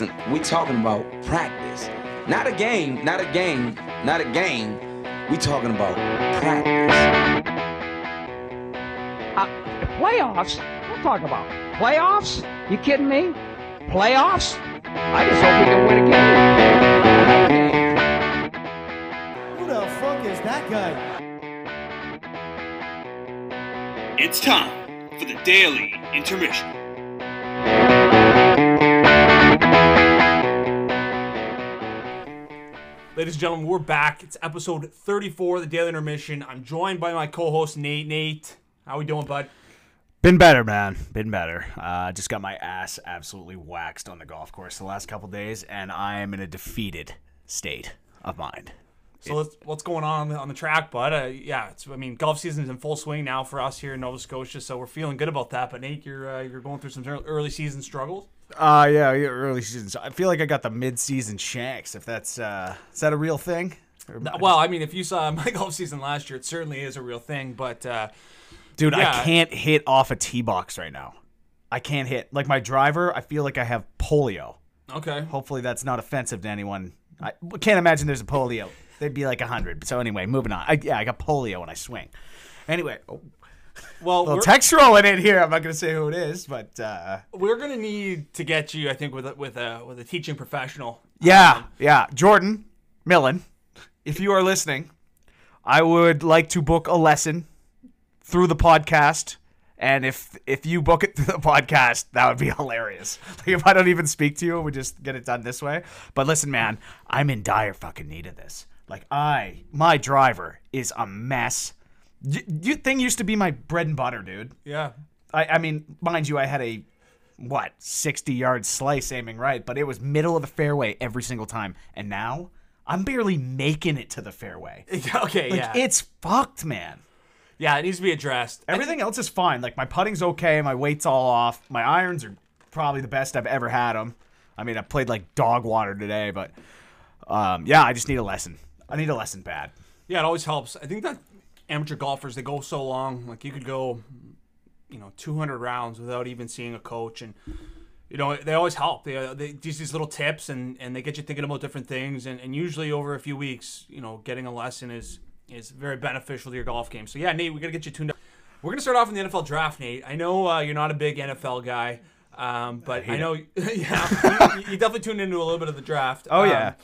Listen, we talking about practice. Not a game, not a game, not a game. We talking about practice. Uh, playoffs? We're talking about playoffs? You kidding me? Playoffs? I just hope we can win a game. Who the fuck is that guy? It's time for the Daily Intermission. Ladies and gentlemen, we're back. It's episode 34 of the Daily Intermission. I'm joined by my co-host Nate. Nate, how we doing, bud? Been better, man. Been better. Uh, just got my ass absolutely waxed on the golf course the last couple days, and I am in a defeated state of mind. So let's, what's going on on the, on the track, bud? Uh, yeah, it's, I mean, golf season's in full swing now for us here in Nova Scotia, so we're feeling good about that. But Nate, you're uh, you're going through some early season struggles. Uh yeah, yeah, early seasons. I feel like I got the mid-season shanks. If that's uh, is that a real thing? Or- Well, I mean, if you saw my golf season last year, it certainly is a real thing. But uh, dude, yeah. I can't hit off a tee box right now. I can't hit like my driver. I feel like I have polio. okay, Hopefully, that's not offensive to anyone. I can't imagine there's a polio. They'd be like hundred. So anyway, moving on. I, yeah, I got polio when I swing. Anyway, oh, well, little text rolling in here. I'm not gonna say who it is, but uh, we're gonna need to get you, I think, with a, with a with a teaching professional. yeah, yeah. Jordan Millen, if you are listening, I would like to book a lesson through the podcast. And if if you book it through the podcast, that would be hilarious. Like if I don't even speak to you, we just get it done this way. But listen, man, I'm in dire fucking need of this. Like I, my driver is a mess. Y- you thing used to be my bread and butter, dude. Yeah, I, I mean, mind you, I had a what sixty yard slice aiming right, but it was middle of the fairway every single time. And now I'm barely making it to the fairway. okay, Like yeah, it's fucked, man. yeah, it needs to be addressed. Everything else is fine. Like my putting's okay, my weight's all off. My irons are probably the best I've ever had them. I mean, I played like dog water today, but um, yeah, I just need a lesson. I need a lesson bad. Yeah, it always helps. I think that amateur golfers they go so long. Like you could go, you know, 200 rounds without even seeing a coach, and you know they always help. They, uh, they these these little tips, and and they get you thinking about different things. And, and usually over a few weeks, you know, getting a lesson is is very beneficial to your golf game. So yeah, Nate, we gotta get you tuned up. We're gonna start off in the NFL draft, Nate. I know uh, you're not a big NFL guy. Um, but I, know, yeah, you, you definitely tuned into a little bit of the draft. Oh, Um, yeah.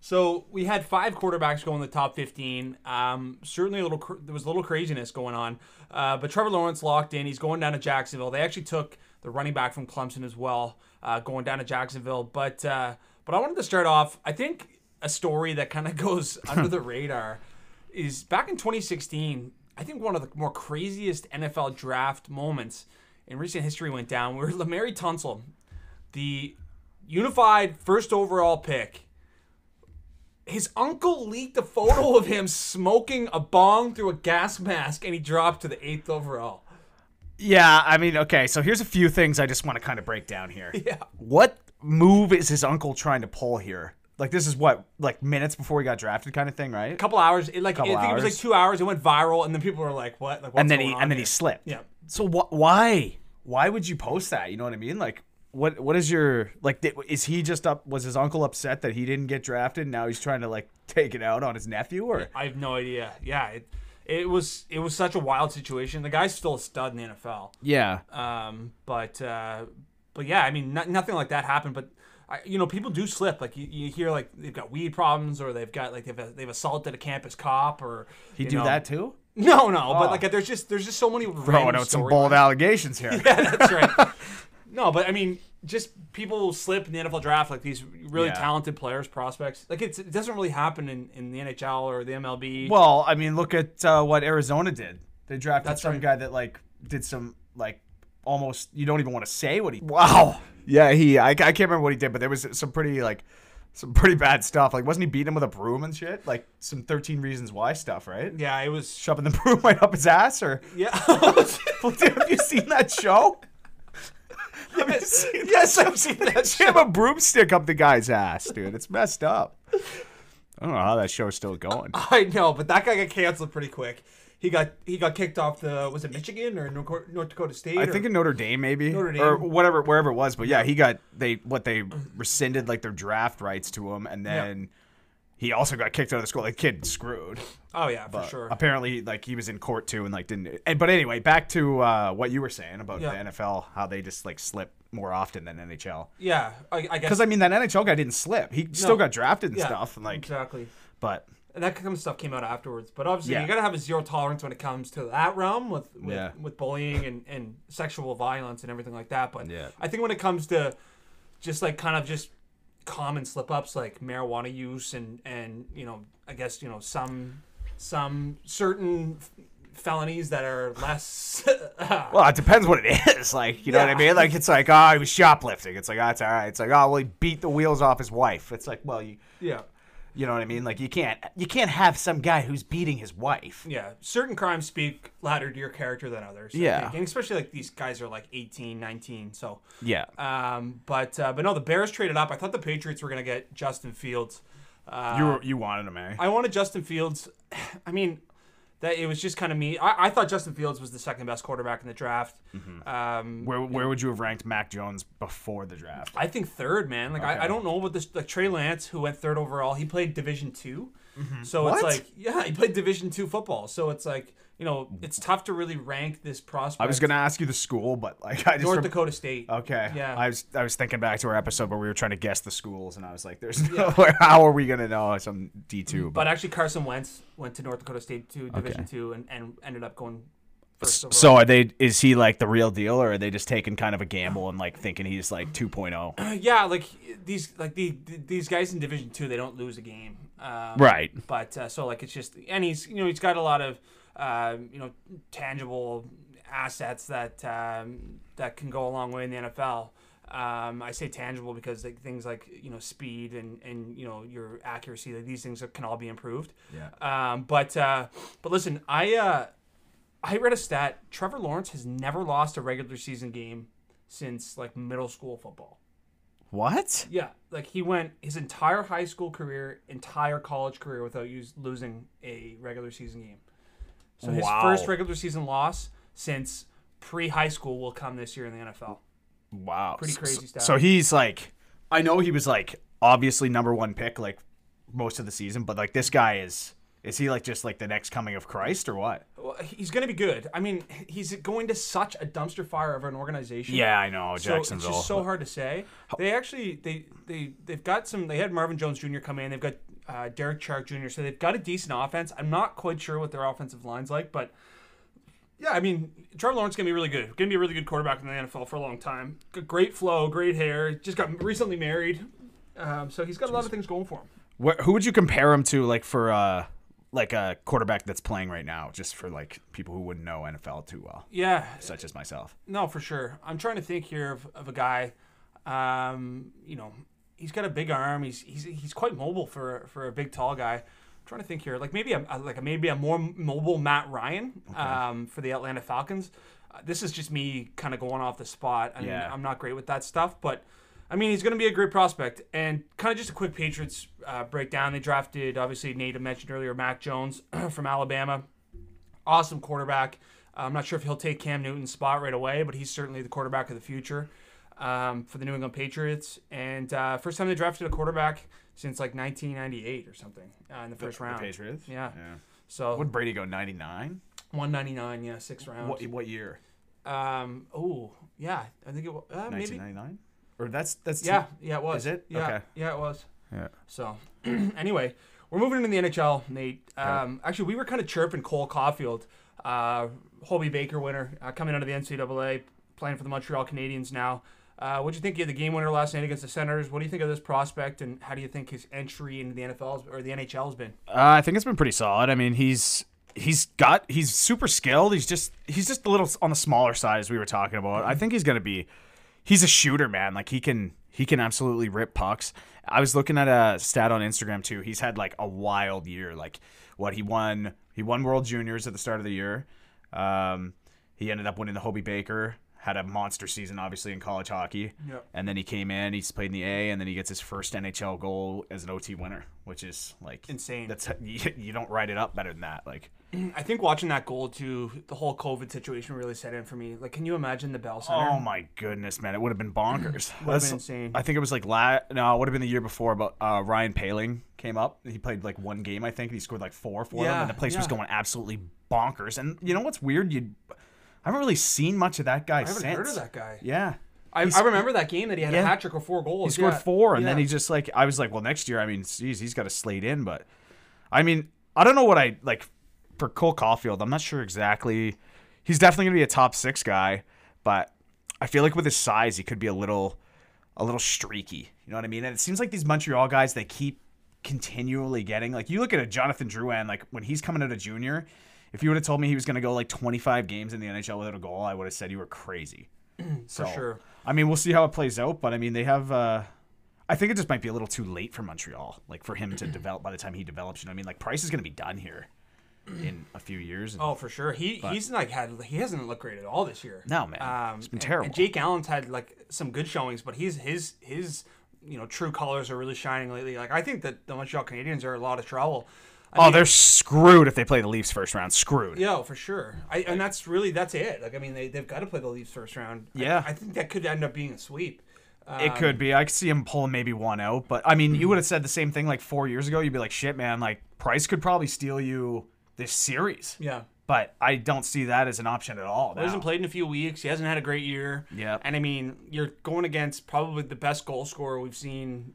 So we had five quarterbacks go in the top 15. Um, certainly a little cr- there was a little craziness going on, uh, but Trevor Lawrence locked in. He's going down to Jacksonville. They actually took the running back from Clemson as well, uh, going down to Jacksonville. But uh, but I wanted to start off. I think a story that kind of goes under the radar is back in 2016. I think one of the more craziest NFL draft moments in recent history went down where Laremy Tunsil, the unified first overall pick, his uncle leaked a photo of him smoking a bong through a gas mask and he dropped to the eighth overall. Yeah, I mean, okay, so here's a few things I just want to kind of break down here. Yeah. What move is his uncle trying to pull here? Like this is what, like minutes before he got drafted, kind of thing, right? A couple hours, it, like Couple I think it was like hours. two hours. It went viral, and then people were like, "What?" Like, what's and then going he on and then he slipped. Yeah. So wh- why? Why would you post that? You know what I mean? Like, what? What is your like? Did, is he just up? Was his uncle upset that he didn't get drafted? And now he's trying to like take it out on his nephew, or I have no idea. Yeah, it, it was it was such a wild situation. The guy's still a stud in the NFL. yeah, Um, but uh, but yeah, I mean, no, nothing like that happened. But I, you know, people do slip. Like you, you hear, like they've got weed problems, or they've got like they've they've assaulted a campus cop, or he do know- that too. No, no. Oh. But like, there's just there's just so many Throwing out some bold allegations here. Yeah, that's right. no, but I mean, just people slip in the NFL draft, like these really Yeah. talented players, prospects. Like it's, it doesn't really happen in, in the NHL or the MLB. Well, I mean, look at uh, what Arizona did. They drafted That's some right. guy that like did some like almost you don't even want to say what he. Wow. Yeah, he. I, I can't remember what he did, but there was some pretty like some pretty bad stuff. Like, wasn't he beating him with a broom and shit? Like some Thirteen Reasons Why stuff, right? yeah, it was. Shoving the broom right up his ass, or Yeah. Well, dude, have you seen that show? Have you seen yes, I've seen that. Jam a broomstick up the guy's ass, dude. It's messed up. I don't know how that show's still going. I know, but that guy got canceled pretty quick. he got he got kicked off the was it Michigan or North Dakota State? I or- think in Notre Dame maybe Notre Dame. or whatever wherever it was. But yeah, he got they what they rescinded like their draft rights to him, and then he also got kicked out of the school. Like kid screwed. oh yeah, for But sure. Apparently, like he was in court too, and like didn't. And, but anyway, back to uh, what you were saying about Yeah. the NFL, how they just like slip more often than NHL. yeah, I, I guess Because I mean, that NHL guy didn't slip. He still got drafted and yeah, stuff, and like, exactly. but And that kind of stuff came out afterwards. But obviously, Yeah. you got to have a zero tolerance when it comes to that realm with with, Yeah. with bullying and, and sexual violence and everything like that. But Yeah. I think when it comes to just like kind of just common slip ups like marijuana use and and you know I guess you know some some certain f- felonies that are less. well, it depends what it is. Like, you know what I mean? Like, it's like, oh, he was shoplifting. It's like, oh, it's all right. It's like, oh, well, he beat the wheels off his wife. It's like, well, you, yeah. You know what I mean? Like, you can't, you can't have some guy who's beating his wife. Yeah, certain crimes speak louder to your character than others. I Yeah. think. and especially like these guys are like 18, 19, so Yeah. Um, but uh, but no, the Bears traded up. I thought the Patriots were gonna get Justin Fields. Uh, you were, you wanted him, eh? I wanted Justin Fields. I mean, that it was just kind of me. I, I thought Justin Fields was the second best quarterback in the draft. Um, Where, where would you have ranked Mac Jones before the draft? I think third, man. Like I, Okay. I don't know about this. Like Trey Lance, who went third overall, he played Division 2 So What? it's like, yeah, he played Division two football. So it's like, you know, it's tough to really rank this prospect. I was gonna ask you the school, but like I just North rem- Dakota State. Okay. Yeah. I was I was thinking back to our episode where we were trying to guess the schools, and I was like, "There's no way. How are we gonna know some D two? But actually, Carson Wentz went to North Dakota State to Division two and, and ended up going first so are they? Is he like the real deal, or are they just taking kind of a gamble and like thinking he's like oh? 2.0? yeah, like these like the, these guys in Division Two, they don't lose a game. Um, Right. But uh, so like it's just and he's you know he's got a lot of um, you know tangible assets that um, that can go a long way in the NFL. Um, I say tangible because like things like you know speed and, and you know your accuracy, like these things can all be improved. Yeah. Um, but uh, but listen, I uh, I read a stat. Trevor Lawrence has never lost a regular season game since like middle school football. What? Yeah, like he went his entire high school career, entire college career without use, losing a regular season game. So his Wow. first regular season loss since pre high school will come this year in the NFL. Wow. Pretty So- crazy stuff. So he's like, I know he was like obviously number one pick like most of the season, but like this guy is. Is he like just like the next coming of Christ or what? Well, he's going to be good. I mean, he's going to such a dumpster fire of an organization. Yeah, I know So Jacksonville. it's just so hard to say. They actually they they they've got some. They had Marvin Jones Jr. come in. They've got uh, Derek Chark Jr. So they've got a decent offense. I'm not quite sure what their offensive line's like, but yeah, I mean Trevor Lawrence gonna be really good. Gonna be a really good quarterback in the NFL for a long time. Great flow, great hair. Just got recently married, um, so he's got a lot of things going for him. Wh- who would you compare him to, like for uh, like a quarterback that's playing right now, just for like people who wouldn't know NFL too well, Yeah, such as myself? No, for sure. I'm trying to think here of, of a guy. Um, you know, he's got a big arm. He's he's he's quite mobile for for a big tall guy. I'm trying to think here, like maybe a, like a, maybe a more mobile Matt Ryan um, for the Atlanta Falcons. Uh, this is just me kind of going off the spot. I mean, Yeah. I'm not great with that stuff, but I mean, he's going to be a great prospect. And kind of just a quick Patriots uh, breakdown. They drafted, obviously, Nate mentioned earlier, Mac Jones from Alabama awesome quarterback. I'm not sure if he'll take Cam Newton's spot right away, but he's certainly the quarterback of the future um, for the New England Patriots. And uh, first time they drafted a quarterback since like 1998 or something uh, in the first round. Patriots. Yeah. Yeah. So Would Brady go 99? 199, yeah, six rounds. What what year? Um, oh, yeah, I think it was uh, maybe. 1999? Or that's that's Yeah, yeah, it was. Is it? Yeah, Okay. yeah, it was. Yeah. So, anyway, we're moving into the NHL, Nate. Um, Actually, we were kind of chirping Cole Caufield, uh, Hobey Baker winner, uh, coming out of the NCAA, playing for the Montreal Canadiens now. Uh, what do you think of the game winner last night against the Senators? What do you think of this prospect, and how do you think his entry into the NFL or the NHL has been? Uh, I think it's been pretty solid. I mean, he's he's got he's super skilled. He's just he's just a little on the smaller side as we were talking about. I think he's gonna be he's a shooter, man. Like he can he can absolutely rip pucks. I was looking at a stat on Instagram too. He's had like a wild year. Like what he won he won World Juniors at the start of the year. Um, he ended up winning the Hobey Baker. Had a monster season, obviously in college hockey. Yep. And then he came in, he's played in the A, and then he gets his first NHL goal as an OT winner, which is like Insane. That's you, you don't write it up better than that. Like, I think watching that goal too, the whole COVID situation really set in for me. Like, can you imagine the Bell Center? oh my goodness, man, it would have been bonkers. been insane. I think it was like la- no, it would have been the year before, but uh, Ryan Poehling came up. He played like one game, I think. and He scored like four for them, and the place was going absolutely bonkers. And you know what's weird? You, I haven't really seen much of that guy I haven't since. heard of that guy. Yeah. I, I remember that game that he had Yeah. a hat trick or four goals. He scored yeah. four, and then Yeah. he just like I was like, well, next year, I mean, geez, he's got to slate in. But I mean, I don't know what I like for Cole Caufield. I'm not sure exactly. He's definitely gonna be a top six guy, but I feel like with his size, he could be a little, a little streaky. You know what I mean? And it seems like these Montreal guys, they keep continually getting like you look at a Jonathan Drouin, like when he's coming out of junior. If you would have told me he was going to go like 25 games in the NHL without a goal, I would have said you were crazy. so, sure. I mean, we'll see how it plays out, but I mean, they have. Uh, I think it just might be a little too late for Montreal, like for him to develop. By the time he develops, you know, what I mean, like Price is going to be done here in a few years. and- Oh, for sure. He he's like had he hasn't looked great at all this year. No, man. It's been and- terrible. And Jake Allen's had like some good showings, but he's his his you know true colors are really shining lately. Like I think that the Montreal Canadiens are a lot of trouble. I oh, mean, they're screwed if they play the Leafs first round. Screwed. yeah, oh, for sure. I, and that's really that's it. Like I mean, they they've got to play the Leafs first round. Yeah. I, think that could end up being a sweep. It could um, be. I could see him pulling maybe one out, but I mean, you mm-hmm. would have said the same thing like four years ago. You'd be like, "Shit, man! Like Price could probably steal you this series." Yeah. But I don't see that as an option at all. He hasn't played in a few weeks. He hasn't had a great year. Yeah. And I mean, you're going against probably the best goal scorer we've seen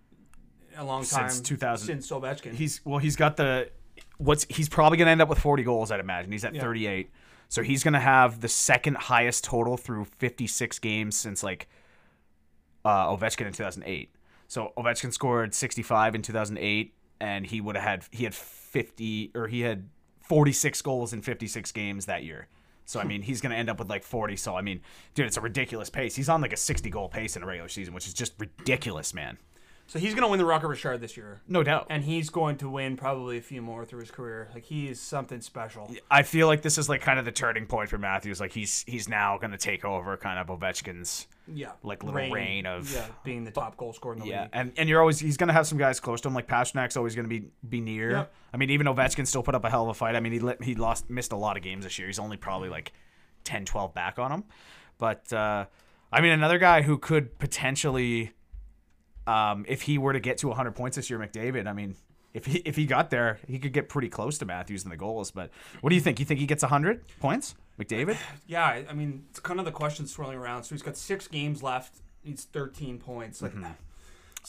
a long time Since 2000. Since Ovechkin. He's well, he's got the what's he's probably gonna end up with 40 goals. I'd imagine he's at Yeah. 38, so he's gonna have the second highest total through 56 games since like uh, Ovechkin in 2008. So Ovechkin scored 65 in 2008, and he would have had he had 50 or he had 46 goals in 56 games that year. So I mean, he's gonna end up with like 40. So I mean, dude, it's a ridiculous pace. He's on like a 60 goal pace in a regular season, which is just ridiculous, man. So he's going to win the Rocket Richard this year. No doubt. And he's going to win probably a few more through his career. Like he is something special. I feel like this is like kind of the turning point for Matthews. Like he's he's now going to take over kind of Ovechkin's Yeah. like little reign of- yeah, being the top goal scorer in the yeah, league. and and you're always he's going to have some guys close to him. Like Pastrnak's always going to be be near. Yep. I mean, even Ovechkin still put up a hell of a fight. I mean, he let, he lost missed a lot of games this year. He's only probably like 10, 12 back on him. But uh, I mean, another guy who could potentially, um, if he were to get to 100 points this year, McDavid. I mean. If he, if he got there, he could get pretty close to Matthews in the goals. But what do you think? You think he gets 100 points, McDavid? Yeah, I mean, it's kind of the question swirling around. So he's got six games left. He's 13 points. Like, Mm-hmm.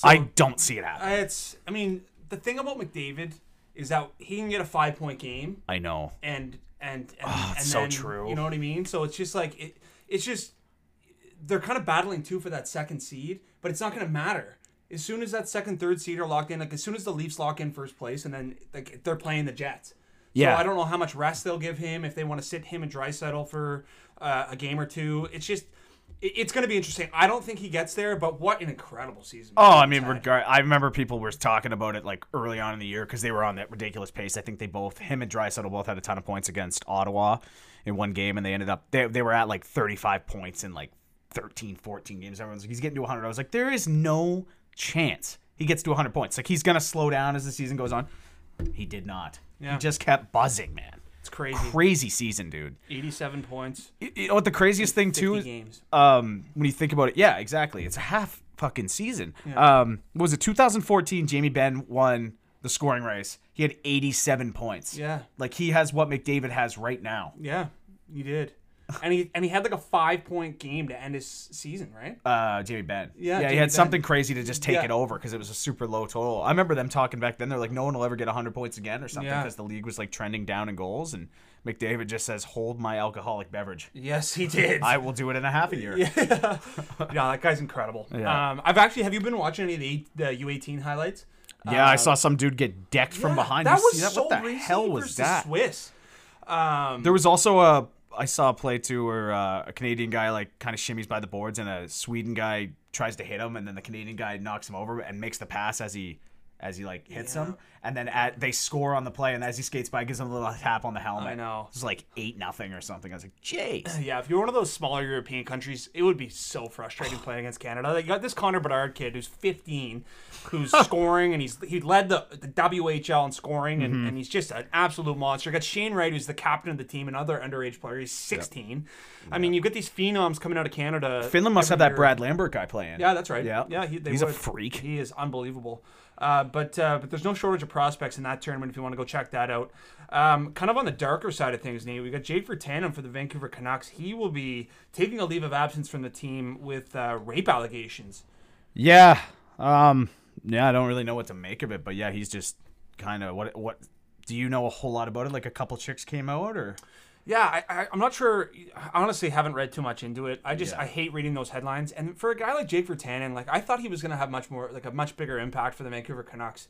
I don't see it happening. it's. I mean, the thing about McDavid is that he can get a five point game, I know. and and and, and Ah, so then, true. You know what I mean? So it's just like it. It's just they're kind of battling too for that second seed, but it's not going to matter. As soon as that second, third seed are locked in, like as soon as the Leafs lock in first place, and then like they're playing the Jets. Yeah. So I don't know how much rest they'll give him if they want to sit him and Draisaitl for uh, a game or two. It's just. it- It's going to be interesting. I don't think he gets there, but what an incredible season! Oh, I mean, regard. I remember people were talking about it like early on in the year because they were on that ridiculous pace. I think they both, him and Draisaitl, both had a ton of points against Ottawa in one game, and they ended up they they were at like 35 points in like 13, 14 games. Everyone's like, he's getting to 100. I was like, there is no chance he gets to 100 points. Like he's gonna slow down as the season goes on. He did not. Yeah. He just kept buzzing, man. It's crazy. Crazy season, dude. 87 points, You- You know what the craziest thing too is games. um, when you think about it, yeah, exactly. It's a half fucking season. Um, what was it 2014? Jamie Benn won the scoring race. He had 87 points. Yeah. like he has what McDavid has right now. Yeah, He did. And he and he had like a five point game to end his season, right? Uh, Jamie Benn. Yeah, yeah, he had Benn. something crazy to just take Yeah. it over because it was a super low total. I remember them talking back then. They're like, no one will ever get 100 points again or something Yeah. because the league was like trending down in goals, and McDavid just says, "Hold my alcoholic beverage." Yes, he did. I will do it in a half a year. yeah, that guy's incredible. Yeah. Um, I've actually have you been watching any of the, the U eighteen highlights? Yeah, I saw some dude get decked from behind. That You was see that? so what the hell was that? Swiss. Um, There was also a I saw a play too where uh, a Canadian guy like kind of shimmies by the boards and a Sweden guy tries to hit him and then the Canadian guy knocks him over and makes the pass as he as he like hits Yeah. him, and then at, they score on the play, and as he skates by, gives him a little tap on the helmet. I know. It's like eight nothing or something. I was like, jeez. Yeah, if you're one of those smaller European countries, it would be so frustrating playing against Canada. You got this Connor Bedard kid who's 15, who's scoring, and he's he led the, the WHL in scoring, and, Mm-hmm. and he's just an absolute monster. You got Shane Wright, who's the captain of the team, another underage player. He's 16. I mean, you get these phenoms coming out of Canada. Finland must have that year. Brad Lambert guy playing. Yeah, that's right. Yeah. yeah, he, they He's a freak. He is unbelievable. Uh, but uh, but there's no shortage of prospects in that tournament if you want to go check that out. Um, kind of on the darker side of things, Nate, we got Jake Virtanen for the Vancouver Canucks. He will be taking a leave of absence from the team with uh, rape allegations. Yeah. Um. Yeah, I don't really know what to make of it, but yeah, he's just kind of what what. Do you know a whole lot about it? Like a couple chicks came out, or Yeah, I, I, I'm not sure. I honestly haven't read too much into it. I just Yeah. I hate reading those headlines. And for a guy like Jake Virtanen, like I thought he was going to have much more, like a much bigger impact for the Vancouver Canucks.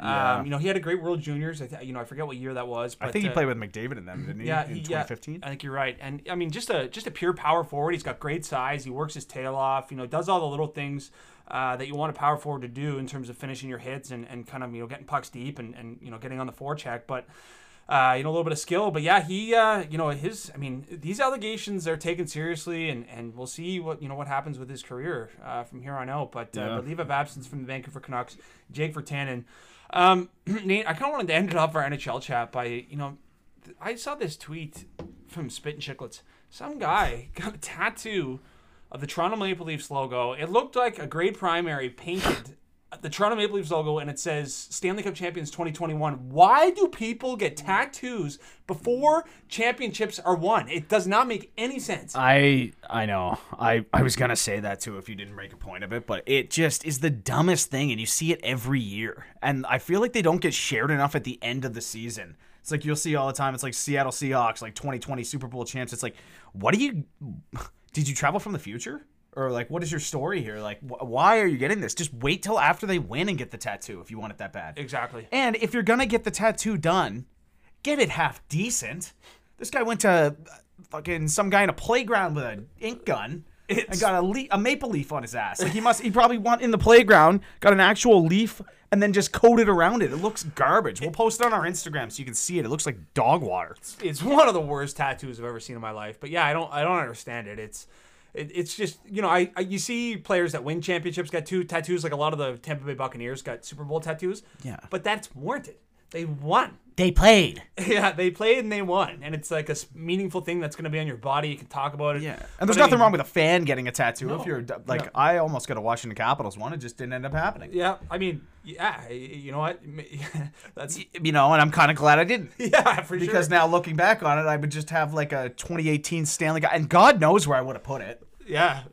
Yeah. Um, you know, he had a great World Juniors. I th- you know, I forget what year that was. But, I think he uh, played with McDavid in them, didn't he? Yeah, in he, yeah, 2015. I think you're right. And I mean, just a just a pure power forward. He's got great size. He works his tail off. You know, does all the little things uh, that you want a power forward to do in terms of finishing your hits and, and kind of you know getting pucks deep and, and you know getting on the forecheck. But uh, you know a little bit of skill. But yeah, he uh, you know his. I mean, these allegations are taken seriously, and, and we'll see what you know what happens with his career uh, from here on out. But uh, Yeah. the leave of absence from the Vancouver Canucks, Jake Virtanen. Um, Nate, I kind of wanted to end it off our NHL chat by you know I saw this tweet from Spittin' Chiclets. Some guy got a tattoo of the Toronto Maple Leafs logo. It looked like a grade primary painted the Toronto Maple Leafs logo and it says Stanley Cup Champions 2021. Why do people get tattoos before championships are won? It does not make any sense. I I know. I I was gonna say that too if you didn't make a point of it, but it just is the dumbest thing, and you see it every year. And I feel like they don't get shared enough at the end of the season. It's like you'll see all the time. It's like Seattle Seahawks, like 2020 Super Bowl champs. It's like, what do you? Did you travel from the future? Or like, what is your story here? Like, wh- why are you getting this? Just wait till after they win and get the tattoo if you want it that bad. exactly. And if you're gonna get the tattoo done, get it half decent. This guy went to uh, fucking some guy in a playground with an ink gun and got a, le- a maple leaf on his ass. Like he must, he probably went in the playground, got an actual leaf, and then just coated around it. It looks garbage. We'll post it on our Instagram so you can see it. It looks like dog water. it's one of the worst tattoos I've ever seen in my life. But yeah, I don't I don't understand it. It's it, it's just you know I, I you see players that win championships got two tattoos like a lot of the Tampa Bay Buccaneers got Super Bowl tattoos. Yeah. but that's warranted. They won. They played. Yeah, they played and they won, and it's like a meaningful thing that's going to be on your body. You can talk about it. Yeah, and But there's I nothing mean- wrong with a fan getting a tattoo No. if you're like Yeah. I almost got a Washington Capitals one. It just didn't end up happening. Yeah, I mean, yeah, you know what? That's You know, and I'm kind of glad I didn't. yeah for Because sure. Because now looking back on it, I would just have like a 2018 Stanley Cup, and God knows where I would have put it. yeah,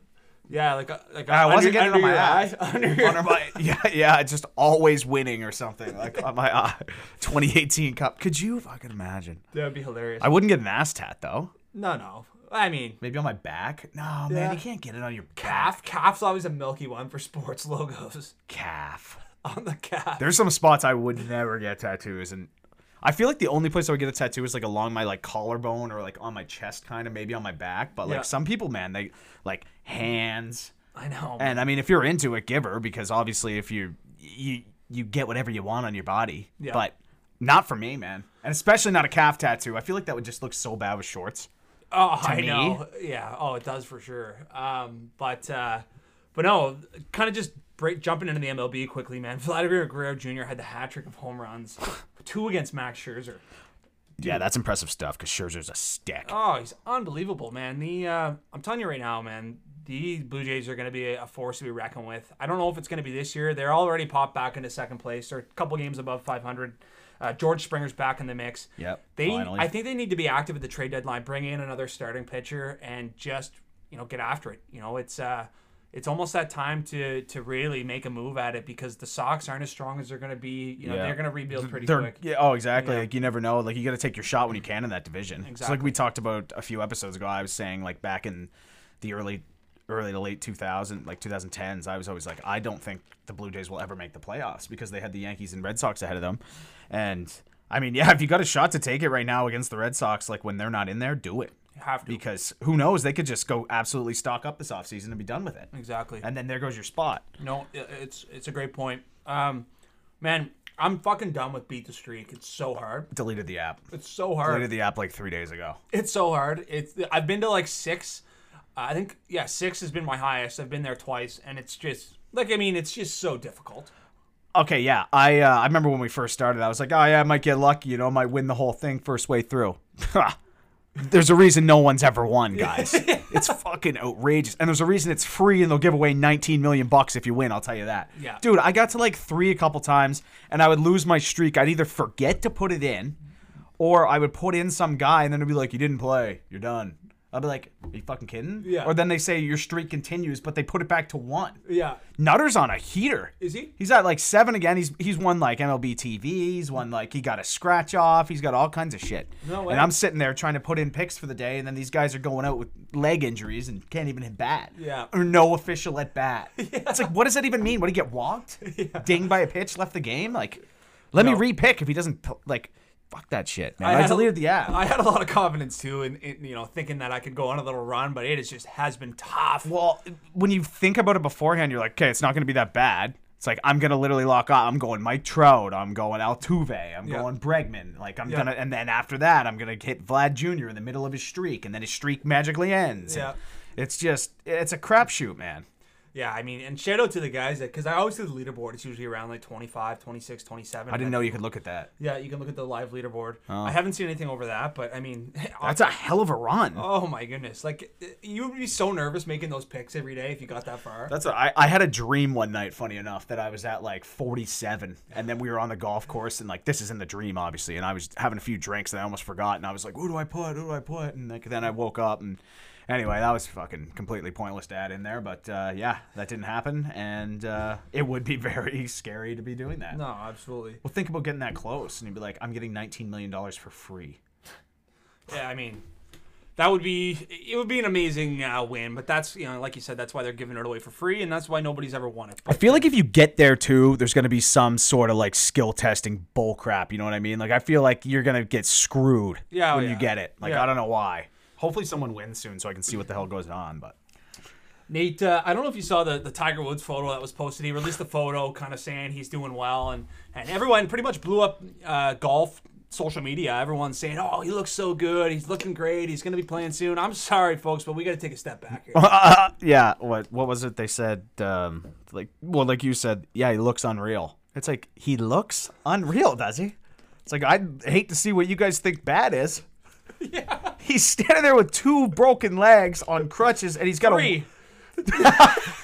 yeah, like a, like I wasn't under, getting it under on my eye. eye, under your Under my, yeah, yeah, just always winning or something like on my eye. 2018 Cup. Could you fucking imagine? That would be hilarious. I wouldn't get an ass tat though. no, no. I mean, Maybe on my back. No, Yeah. man, you can't get it on your calf. calf. Calf's always a milky one for sports logos Calf. on the calf. There's some spots I would never get tattoos, and I feel like the only place I would get a tattoo is like along my like collarbone or like on my chest, kind of maybe on my back. But like Yeah. some people, man, they like hands. I know. And I mean, if you're into it, give her because obviously, if you you you get whatever you want on your body, Yeah. but not for me, man. And especially not a calf tattoo. I feel like that would just look so bad with shorts. Oh, I me. know. Yeah. Oh, it does for sure. Um, but uh, but no, kind of just break jumping into the MLB quickly, man. Vladimir Guerrero Jr. had the hat trick of home runs, two against Max Scherzer. Yeah, that's impressive stuff because Scherzer's a stick. Oh, he's unbelievable, man. The uh, I'm telling you right now, man. The Blue Jays are going to be a force to be reckoned with. I don't know if it's going to be this year. They're already popped back into second place. They're a couple games above 500. Uh, George Springer's back in the mix. Yep, They, finally. I think they need to be active at the trade deadline. Bring in another starting pitcher and just you know get after it. You know, it's uh, it's almost that time to to really make a move at it because the Sox aren't as strong as they're going to be. You know, Yeah. they're going to rebuild pretty They're- quick. Yeah, oh, exactly. Yeah. Like you never know. Like you got to take your shot when you can in that division. It's like we talked about a few episodes ago. I was saying like back in the early, early to late 2000, like 2010s. I was always like, I don't think the Blue Jays will ever make the playoffs because they had the Yankees and Red Sox ahead of them. And I mean, yeah, if you got a shot to take it right now against the Red Sox, like when they're not in there, do it. You have to Because who knows? They could just go absolutely stock up this offseason and be done with it. exactly. And then there goes your spot. No, it's it's a great point. Um, Man, I'm fucking done with beat the streak. It's so hard. Deleted the app. It's so hard. Deleted the app like three days ago. It's so hard. It's I've been to like six. I think yeah, six has been my highest. I've been there twice, and it's just like I mean, it's just so difficult. Okay, yeah. I uh, I remember when we first started, I was like, oh yeah, I might get lucky, you know, I might win the whole thing first way through. there's a reason no one's ever won, guys. it's fucking outrageous, and there's a reason it's free, and they'll give away 19 million bucks if you win. I'll tell you that. Yeah. dude, I got to like three a couple times, and I would lose my streak. I'd either forget to put it in, or I would put in some guy, and then it'd be like, you didn't play, you're done. I'd be like, are you fucking kidding? Yeah. Or then they say your streak continues, but they put it back to one. Yeah. Nutter's on a heater. Is he? He's at like seven again. He's he's won like MLB TV. He's won like he got a scratch off. He's got all kinds of shit. No way. And I'm sitting there trying to put in picks for the day, and then these guys are going out with leg injuries and can't even hit bat. Yeah. Or no official at bat. It's like, what does that even mean? What you get walked? yeah. Dinged by a pitch, left the game? Like, let No. me re-pick if he doesn't like. Fuck that shit, man. I, a- deleted the app. I had a lot of confidence too, in, in you know thinking that I could go on a little run, but it is just has been tough. Well, when you think about it beforehand, you're like, okay, it's not going to be that bad. It's like I'm gonna literally lock up. I'm going Mike Trout. I'm going Altuve. I'm Yeah. going Bregman. Like I'm Yeah. gonna, and then after that, I'm gonna hit Vlad Jr. in the middle of his streak, and then his streak magically ends. Yeah. And It's just, it's a crapshoot, man. Yeah, I mean, and shout out to the guys that because I always do the leaderboard. It's usually around like 25, 26, 27. I didn't know you could look at that. Yeah, you can look at the live leaderboard. Oh. I haven't seen anything over that, but I mean, That's a hell of a run. oh my goodness! Like you would be so nervous making those picks every day if you got that far. That's a, I, I had a dream one night, funny enough, that I was at like 47, and then we were on the golf course, and like this is in the dream, obviously, and I was having a few drinks, and I almost forgot, and I was like, "Who do I put? Who do I put?" And like then I woke up, and anyway, that was fucking completely pointless to add in there, but uh, yeah, that didn't happen, and uh, it would be very scary to be doing that. no, absolutely. Well, think about getting that close, and you'd be like, "I'm getting 19 million dollars for free." Yeah, I mean, that would be it. Would be an amazing uh, win, but that's you know, like you said, that's why they're giving it away for free, and that's why nobody's ever won it. I feel like if you get there too, there's going to be some sort of like skill testing bull crap. You know what I mean? Like I feel like you're going to get screwed Yeah, oh, when you get it. Like Yeah. I don't know why. Hopefully someone wins soon so I can see what the hell goes on. But Nate, uh, I don't know if you saw the, the Tiger Woods photo that was posted. He released a photo kind of saying he's doing well, and, and everyone pretty much blew up uh, golf social media. Everyone's saying, oh, he looks so good. He's looking great. He's going to be playing soon. I'm sorry, folks, but we got to take a step back here. yeah, what what was it they said? Um, like well, like you said, yeah, he looks unreal. It's like he looks unreal, does he? It's like I'd hate to see what you guys think bad is. Yeah, he's standing there with two broken legs on crutches, and he's got a Three.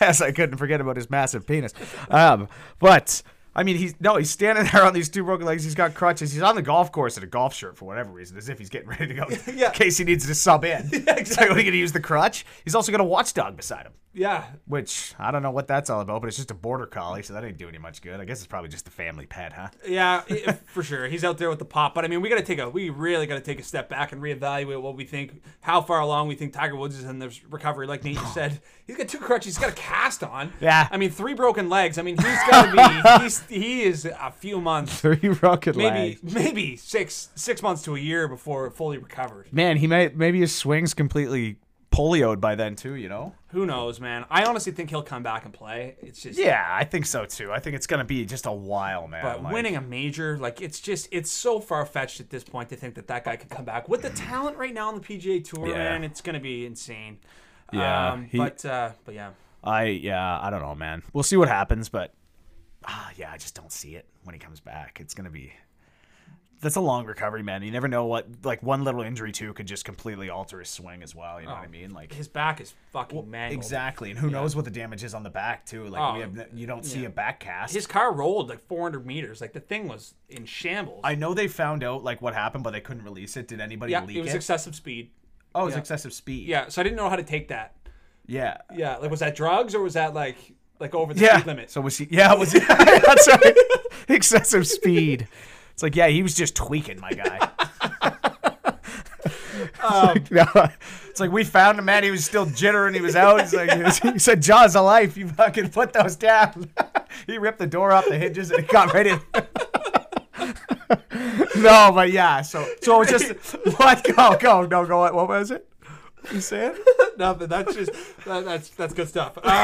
yes, I couldn't forget about his massive penis. Um, but I mean, he's no, he's standing there on these two broken legs. He's got crutches. He's on the golf course in a golf shirt for whatever reason, as if he's getting ready to go Yeah. in case he needs to sub in. Yeah, exactly. what are you going to use the crutch? He's also got a watchdog beside him, Yeah. which I don't know what that's all about, but it's just a border collie, so that ain't doing you much good. I guess it's probably just a family pet, huh? Yeah, for sure. He's out there with the pop, but I mean, we got to take a, we really got to take a step back and reevaluate what we think, how far along we think Tiger Woods is in this recovery. Like Nate said, he's got two crutches, he's got a cast on. Yeah. I mean, three broken legs. I mean, he's got to be, he's, he is a few months, Three broken maybe, maybe six, six months to a year before fully recovered. Man, he may maybe his swing's completely polioed by then too. You know. Who knows, man? I honestly think he'll come back and play. It's just, Yeah, I think so too. I think it's gonna be just a while, man. But Like- winning a major, like it's just it's so far fetched at this point to think that that guy could come back with the talent right now on the PGA Tour. Yeah. Man, it's gonna be insane. Yeah, um, he- but uh, but yeah, I yeah, I don't know, man. We'll see what happens, but ah, yeah, I just don't see it when he comes back. It's gonna be that's a long recovery, man. You never know what like one little injury too could just completely alter his swing as well. You know what oh, I mean? Like his back is fucking mangled. exactly, and who knows what the damage is on the back too? Like we Oh, have, you don't see a back cast. His car rolled like 400 meters. Like the thing was in shambles. I know they found out like what happened, but they couldn't release it. Did anybody yeah, leak it was excessive speed. oh, it was yeah. excessive speed. Yeah, so I didn't know how to take that. yeah, Yeah, like was that drugs or was that like like over the yeah. speed limit? So was he? Yeah, was he? that's right. Excessive speed. It's like yeah, he was just tweaking, my guy. Um, No, it's like we found him, man. He was still jittering. He was out. He's like, he, was- he said, "Jaws of life." You fucking put those down. he ripped the door off the hinges and it got right in. no, but yeah. So, so it was just what? Go, go, no, go. What was it? You saying? Nothing. That's just that, that's that's good stuff. Um, uh,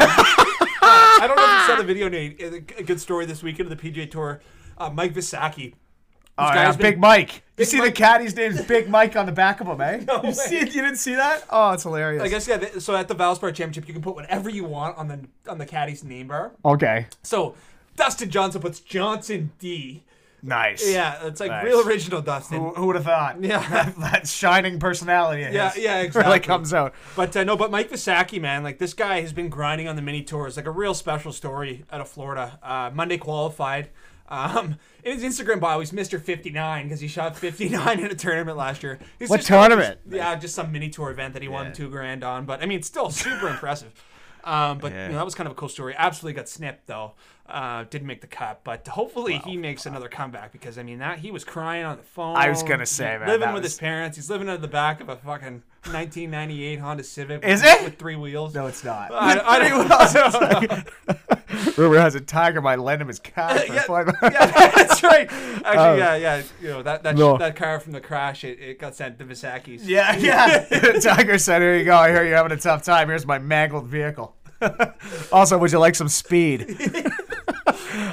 I don't know if you saw the video, Nate. A good story this weekend of the PGA Tour. Uh, Mike Visacki. This yeah, been- Big Mike. You see Mike- the caddy's name's Big Mike on the back of him, eh? you way. see? You didn't see that? Oh, it's hilarious. I guess yeah. th- So at the Valspar Championship, you can put whatever you want on the on the caddy's name bar. Okay. So Dustin Johnson puts Johnson D. Nice. Yeah, it's like Nice. real original Dustin. Who, who would have thought? Yeah. that, that shining personality. Yeah, yeah, Really exactly. comes out. But uh, no, but Mike Visacki, man, like this guy has been grinding on the mini tours, like a real special story out of Florida. Uh, Monday qualified. Um, in his Instagram bio, he's Mr. 59 because he shot 59 in a tournament last year. He's What just- tournament? yeah, just some mini tour event that he won two grand on. But I mean, it's still super impressive. Um, but Yeah. you know, that was kind of a cool story. Absolutely got snipped though. Uh, didn't make the cut, but hopefully he makes another comeback because I mean that he was crying on the phone. I was gonna say, man, living with was- his parents. He's living in the back of a fucking 1998 Honda Civic. Is with, it? with three wheels? No, it's not. I, I don't Rumor has a tiger might lend him his car. Yeah. yeah, that's right. Actually, yeah, yeah. You know that that. No. that car from the crash, it, it got sent to Visacki's. Yeah, yeah. Tiger said, "Here you go. I hear you're having a tough time. Here's my mangled vehicle. also, would you like some speed?"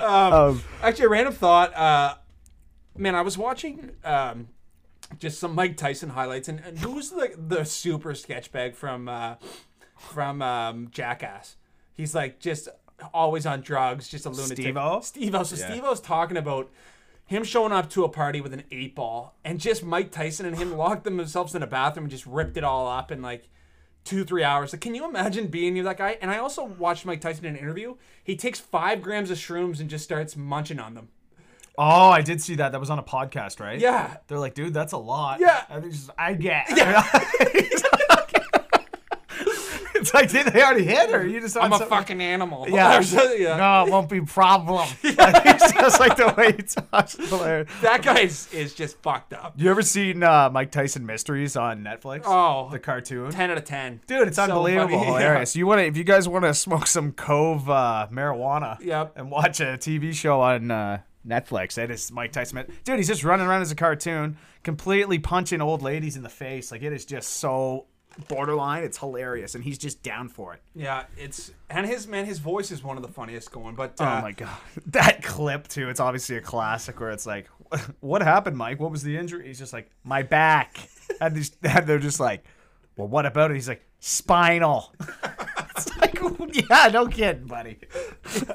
um, Actually, a random thought. Uh, man, I was watching um, just some Mike Tyson highlights, and, and who's the the super sketch bag from uh, from um, Jackass? He's like just always on drugs, just a lunatic. Steve-O? Steve-O. So Yeah. Steve-O's talking about him showing up to a party with an eight ball, and just Mike Tyson and him locked themselves in a bathroom and just ripped it all up in like two three hours. Like, can you imagine being you that guy? And I also watched Mike Tyson in an interview. He takes five grams of shrooms and just starts munching on them. oh, I did see that. That was on a podcast, right? Yeah. They're like, dude, that's a lot. Yeah. And he's just, I get. it's like, did they already hit her. you just? I'm a some- fucking animal. Yeah. Yeah. No, it won't be problem. Like, it's just like the way he talks. Hilarious. That guy is, is just fucked up. You ever seen uh, Mike Tyson Mysteries on Netflix? Oh. the cartoon. 10 out of 10. Dude, it's So unbelievable, funny. hilarious. You want to, if you guys want to smoke some Cove uh, marijuana, Yep. and watch a TV show on uh, Netflix, that is Mike Tyson. Dude, he's just running around as a cartoon, completely punching old ladies in the face. Like it is just so borderline. It's hilarious, and he's just down for it. Yeah, it's and his man, his voice is one of the funniest going. But uh, oh my god, that clip too. It's obviously a classic where it's like, "What happened, Mike? What was the injury?" He's just like, "My back," and, these, and they're just like, "Well, what about it?" He's like, "Spinal." It's like, yeah, no kidding, buddy.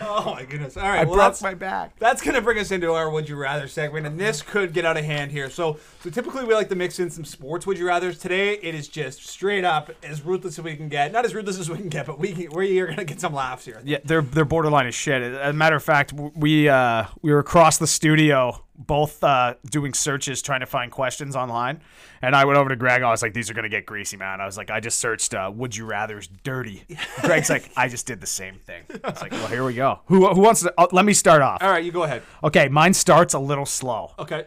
oh my goodness! All right, I well, broke that's, my back. that's gonna bring us into our would you rather segment, and this could get out of hand here. So, so typically we like to mix in some sports would you rather's. Today it is just straight up as ruthless as we can get. Not as ruthless as we can get, but we can, we're gonna get some laughs here. Yeah, they're they're borderline as shit. As a matter of fact, we uh, we were across the studio, both uh, doing searches trying to find questions online, and I went over to Greg. I was like, "These are gonna get greasy, man." I was like, "I just searched uh, "Would you rather's dirty." Greg's like, "I just did the same thing." I was like, "Well, here we go. Who who wants to? Uh, let me start off. All right, you go ahead. Okay, mine starts a little slow. Okay.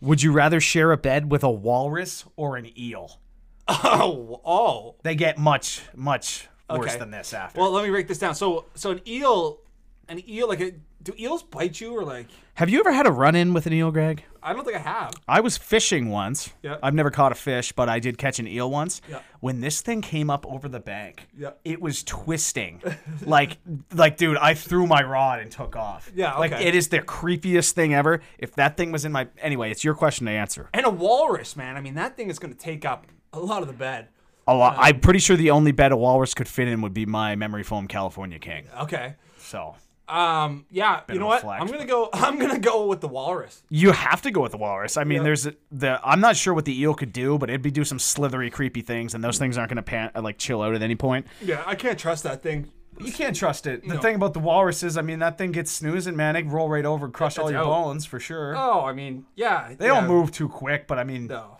Would you rather share a bed with a walrus or an eel? Oh, oh. They get much much worse Okay. than this after. Well, let me break this down. So, so an eel, an eel, like, a, do eels bite you or like? Have you ever had a run in with an eel, Greg? I don't think I have. I was fishing once. Yeah. I've never caught a fish, but I did catch an eel once. Yeah. When this thing came up over the bank, Yeah. it was twisting. like like dude, I threw my rod and took off. Yeah, Like it is the creepiest thing ever. If that thing was in my anyway, it's your question to answer. And a walrus, man. I mean, that thing is going to take up a lot of the bed. A lot, uh, I'm pretty sure the only bed a walrus could fit in would be my memory foam California King. Okay. So Um. Yeah. you know what? flex, I'm gonna go. I'm gonna go with the walrus. you have to go with the walrus. I mean, Yeah. there's the I'm not sure what the eel could do, but it'd be do some slithery, creepy things, and those things aren't going to pan, like chill out at any point. Yeah. I can't trust that thing. You can't trust it. The No. thing about the walrus is, I mean, that thing gets snoozing, man. It roll right over and crush all your out. bones for sure. Oh, I mean, yeah. they don't move too quick, but I mean, No.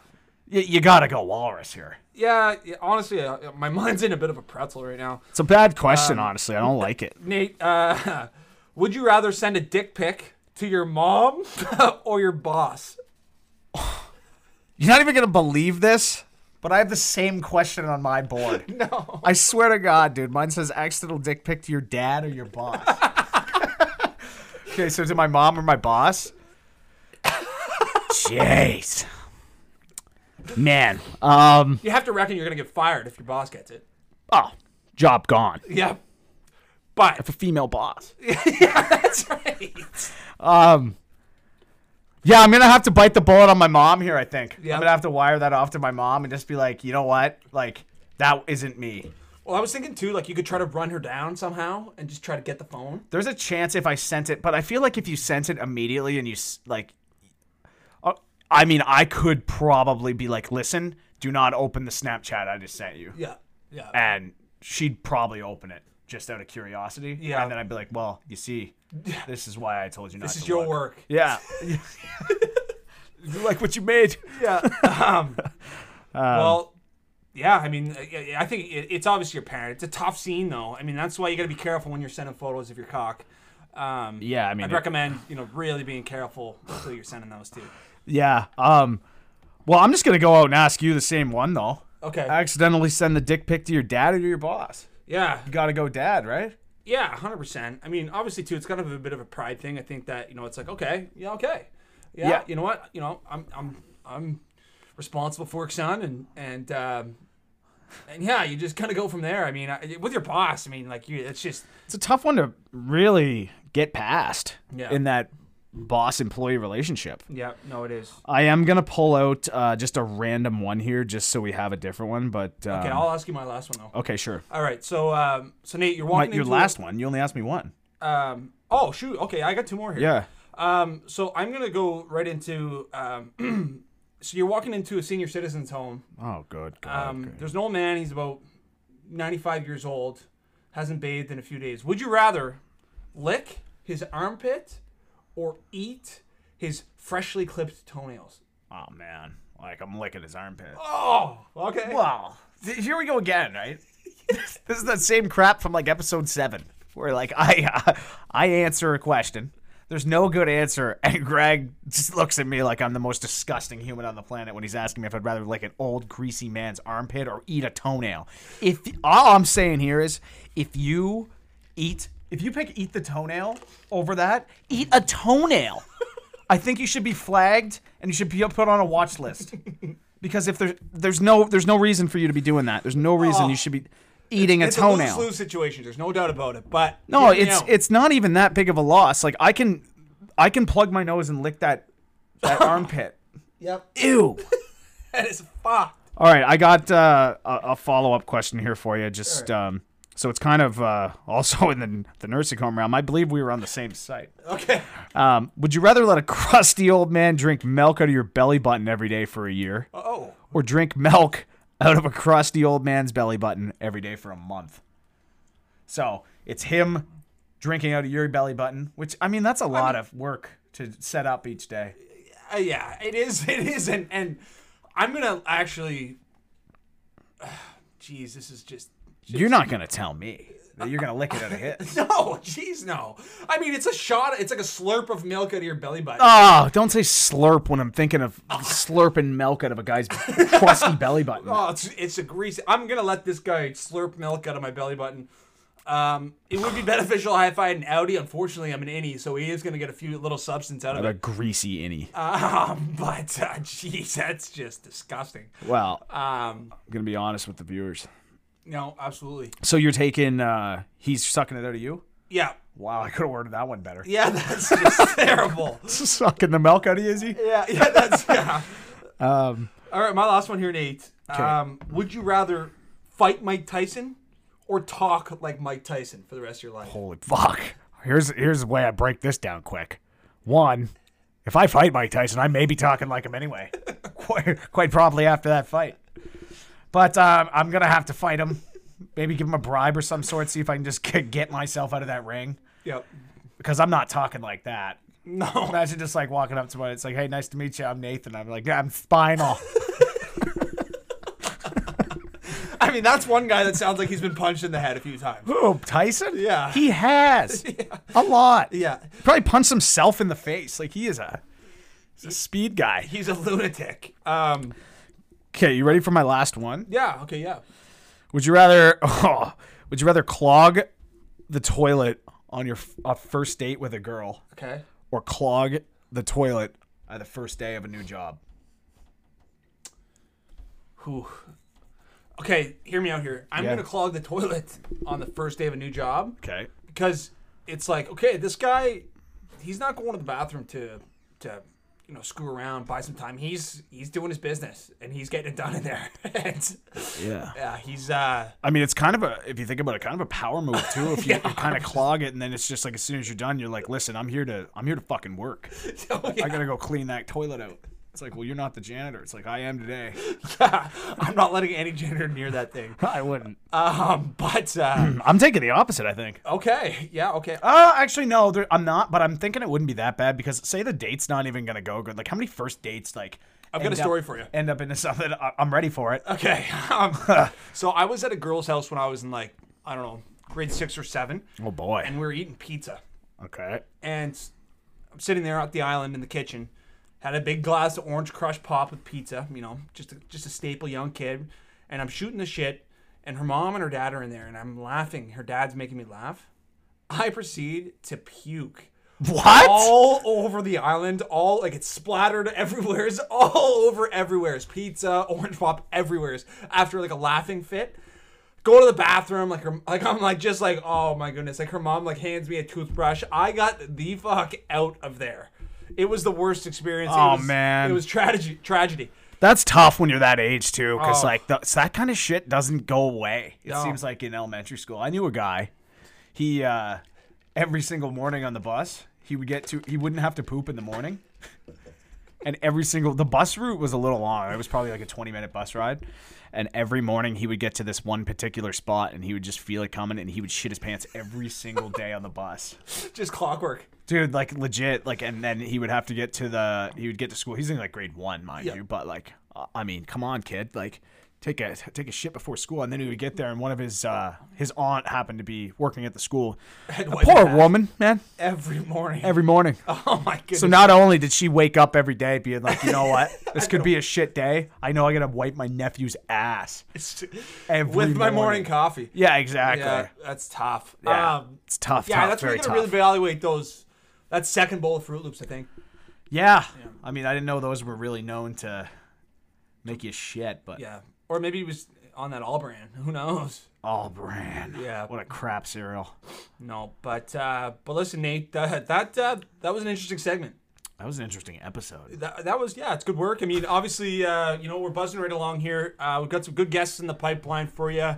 y- you gotta go walrus here. Yeah. yeah, Honestly, uh, my mind's in a bit of a pretzel right now. It's a bad question, honestly. I don't like it. Nate, uh, would you rather send a dick pic to your mom or your boss? You're not even gonna believe this, but I have the same question on my board. No. I swear to God, dude. Mine says accidental dick pic to your dad or your boss. okay, so to my mom or my boss? Jeez. Man. Um. You have to reckon you're gonna get fired if your boss gets it. Oh, job gone. Yeah. But have a female boss. yeah, that's right. Um, yeah, I'm gonna have to bite the bullet on my mom here. I think Yeah. I'm gonna have to wire that off to my mom and just be like, you know what, like that isn't me. Well, I was thinking too, like you could try to run her down somehow and just try to get the phone. There's a chance if I sent it, but I feel like if you sent it immediately and you s- like, uh, I mean, I could probably be like, listen, do not open the Snapchat I just sent you, Yeah, yeah. and she'd probably open it just out of curiosity. Yeah. and then I'd be like, well, you see, this is why I told you not. this is to your look. work. Yeah. you like what you made? Yeah. Um, well, yeah. I mean, I- think it's obviously your parent. It's a tough scene, though. I mean, that's why you got to be careful when you're sending photos of your cock. Um, Yeah, I mean, I'd it- recommend you know really being careful until you're sending those too. Yeah. Um. Well, I'm just gonna go out and ask you the same one though. Okay. I Accidentally send the dick pic to your dad or to your boss. Yeah. You gotta go dad, right? Yeah, hundred percent. I mean, obviously too, it's kind of a bit of a pride thing. I think that you know, it's like okay, yeah, okay, yeah, Yeah. you know what, you know, I'm I'm I'm responsible for son, and and um, and yeah, you just kind of go from there. I mean, I, with your boss, I mean, like you, it's just It's a tough one to really get past Yeah. in that boss employee relationship. yeah, no, it is. I am gonna pull out uh, just a random one here, just so we have a different one. But um, Okay, I'll ask you my last one though. okay, sure. All right, so um, so Nate, you're My, walking your into a- last one. You only asked me one. um, oh shoot, okay, I got two more here. Yeah. Um, so I'm gonna go right into um, so you're walking into a senior citizens home. Oh, good. God, Um, okay. There's an old man. He's about 95 years old. Hasn't bathed in a few days. Would you rather lick his armpit or eat his freshly clipped toenails? Oh man, like I'm licking his armpit. Oh, okay. Wow. Here we go again, right? this is that same crap from like episode seven, where like I uh, I answer a question. There's no good answer, and Greg just looks at me like I'm the most disgusting human on the planet when he's asking me if I'd rather lick an old greasy man's armpit or eat a toenail. If all I'm saying here is, if you eat, if you pick eat the toenail over that, eat a toenail. I think you should be flagged and you should be put on a watch list. Because if there's there's no there's no reason for you to be doing that. There's no reason you should be eating it's a toenail. a lose-lose situation. There's no doubt about it. But no, it's it's not even that big of a loss. Like I can I can plug my nose and lick that that armpit. yep. Ew. That is fucked. All right, I got uh, a, a follow up question here for you. Just um, so it's kind of uh, also in the the nursing home realm. I believe we were on the same site. Okay. Um, would you rather let a crusty old man drink milk out of your belly button every day for a year, Oh. or drink milk out of a crusty old man's belly button every day for a month? So it's him drinking out of your belly button, which I mean that's a lot of work to set up each day. Uh, yeah, it is. It is, and and I'm gonna actually. Jeez, this is just. You're not gonna tell me that you're gonna lick it out of his. No, jeez, no. I mean, it's a shot. It's like a slurp of milk out of your belly button. Oh, don't say slurp when I'm thinking of slurping milk out of a guy's crusty belly button. Oh, it's it's a greasy. I'm gonna let this guy slurp milk out of my belly button. Um, it would be beneficial if I had an outie. Unfortunately, I'm an innie, so he is gonna get a few little substance out of A it. greasy innie. Um, but uh, jeez, that's just disgusting. Well, Um, I'm gonna be honest with the viewers. No, absolutely. So you're taking uh he's sucking it out of you? Yeah, Wow, I could have worded that one better. yeah, that's just terrible. Sucking the milk out of you, is he? Yeah, yeah, that's yeah. Um All right, my last one here, Nate. Um, would you rather fight Mike Tyson or talk like Mike Tyson for the rest of your life? holy fuck. Here's here's the way I break this down quick. One, if I fight Mike Tyson, I may be talking like him anyway. quite, quite probably after that fight. But um, I'm gonna have to fight him. Maybe give him a bribe or some sort. See if I can just get myself out of that ring. Yep. Because I'm not talking like that. No. Imagine just like walking up to somebody. It's like, hey, nice to meet you. I'm Nathan. I'm like, yeah, I'm spinal. I mean, that's one guy that sounds like he's been punched in the head a few times. Who, Tyson? Yeah. He has. A lot. Yeah. Probably punched himself in the face. Like he is a, he's a speed guy. He's a lunatic. Um, Okay, you ready for my last one? yeah, okay, yeah. Would you rather oh, would you rather clog the toilet on your f- a first date with a girl Okay. or clog the toilet at the first day of a new job? Whew. Okay, hear me out here. I'm Yeah. gonna clog the toilet on the first day of a new job Okay. because it's like okay, this guy, he's not going to the bathroom to to you know screw around, buy some time. He's he's doing his business and he's getting it done in there. and, Yeah. yeah, he's uh I mean, it's kind of a if you think about it, kind of a power move too. If you, you kind of clog it, and then it's just like as soon as you're done, you're like, listen, I'm here to I'm here to fucking work. oh, yeah. I gotta go clean that toilet out. It's like, well, you're not the janitor. It's like I am today. yeah, I'm not letting any janitor near that thing. I wouldn't. Um, but uh, I'm taking the opposite. I think. okay, yeah, okay. Uh, actually, no, there, I'm not. But I'm thinking it wouldn't be that bad because say the date's not even gonna go good. Like, how many first dates like? I've got a end up- story for you. End up into something. I'm ready for it. Okay. Um, so I was at a girl's house when I was in like I don't know grade six or seven, Oh boy. and we were eating pizza. Okay. and I'm sitting there at the island in the kitchen. Had a big glass of orange crush pop with pizza, you know, just a, just a staple young kid. And I'm shooting the shit, and her mom and her dad are in there, and I'm laughing. Her dad's making me laugh. I proceed to puke What? all over the island, all like it's splattered everywhere, it's all over everywhere. It's pizza, orange pop everywhere. After like a laughing fit, go to the bathroom, like her, like I'm like just like oh my goodness, like her mom like hands me a toothbrush. I got the fuck out of there. It was the worst experience. Oh, it was, man. it was tragedy. Tragedy. That's tough when you're that age too, because Oh. like the, so that kind of shit doesn't go away. It No. seems like in elementary school. I knew a guy. He uh, every single morning on the bus, he would get to. He wouldn't have to poop in the morning. And every single the bus route was a little long. It was probably like a 20 minute bus ride. And every morning he would get to this one particular spot and he would just feel it coming and he would shit his pants every single day on the bus. Just clockwork. Dude, like legit, like, and then he would have to get to the, he would get to school. He's in like grade one, mind Yeah. you, but like, I mean, come on, kid, like, take a take a shit before school, and then he would get there, and one of his uh his aunt happened to be working at the school. Poor woman, man, every morning. every morning. oh my goodness. So not only did she wake up every day being like, you know what, this could be a shit day. I know I gotta wipe my nephew's ass It's- every with my morning morning. coffee. Yeah, exactly. Yeah, that's tough. Yeah, Um, it's tough. Yeah, tough, that's where you're gonna really evaluate those. That second bowl of Froot Loops, I think. Yeah. I mean, I didn't know those were really known to make you shit, but Yeah, or maybe he was on that All-Bran. Who knows? All-Bran. Yeah. What a crap cereal. No, but uh, but listen, Nate, that that uh, that was an interesting segment. That was an interesting episode. That, that was yeah, it's good work. I mean, obviously, uh, you know, we're buzzing right along here. Uh, we've got some good guests in the pipeline for you.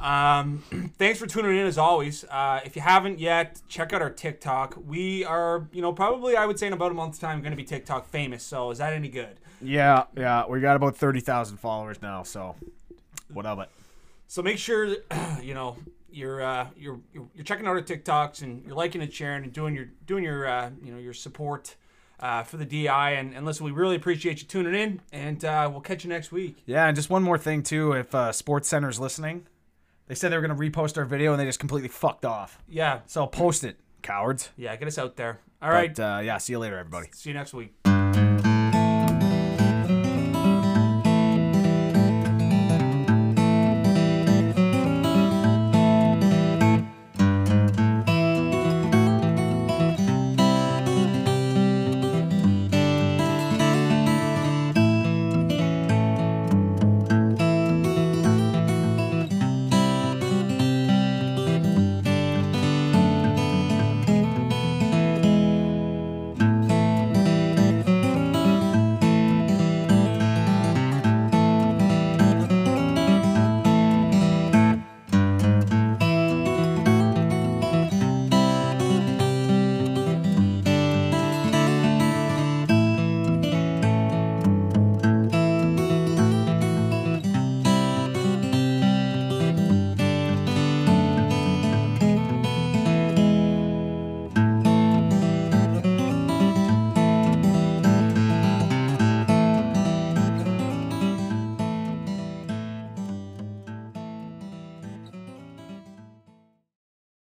Um, thanks for tuning in as always. Uh, if you haven't yet, check out our TikTok. We are, you know, probably I would say in about a month's time going to be TikTok famous. So is that any good? Yeah, yeah. We got about 30,000 followers now, so what of it? So make sure you know you're uh, you're you're checking out our TikToks and you're liking and sharing and doing your doing your uh, you know your support uh, for the DI and, and listen, we really appreciate you tuning in and uh, we'll catch you next week. Yeah, and just one more thing, too. If uh, SportsCenter's listening, they said they were going to repost our video and they just completely fucked off. Yeah, So post it, cowards. yeah, get us out there. All right, But, uh, yeah, see you later, everybody. see you next week.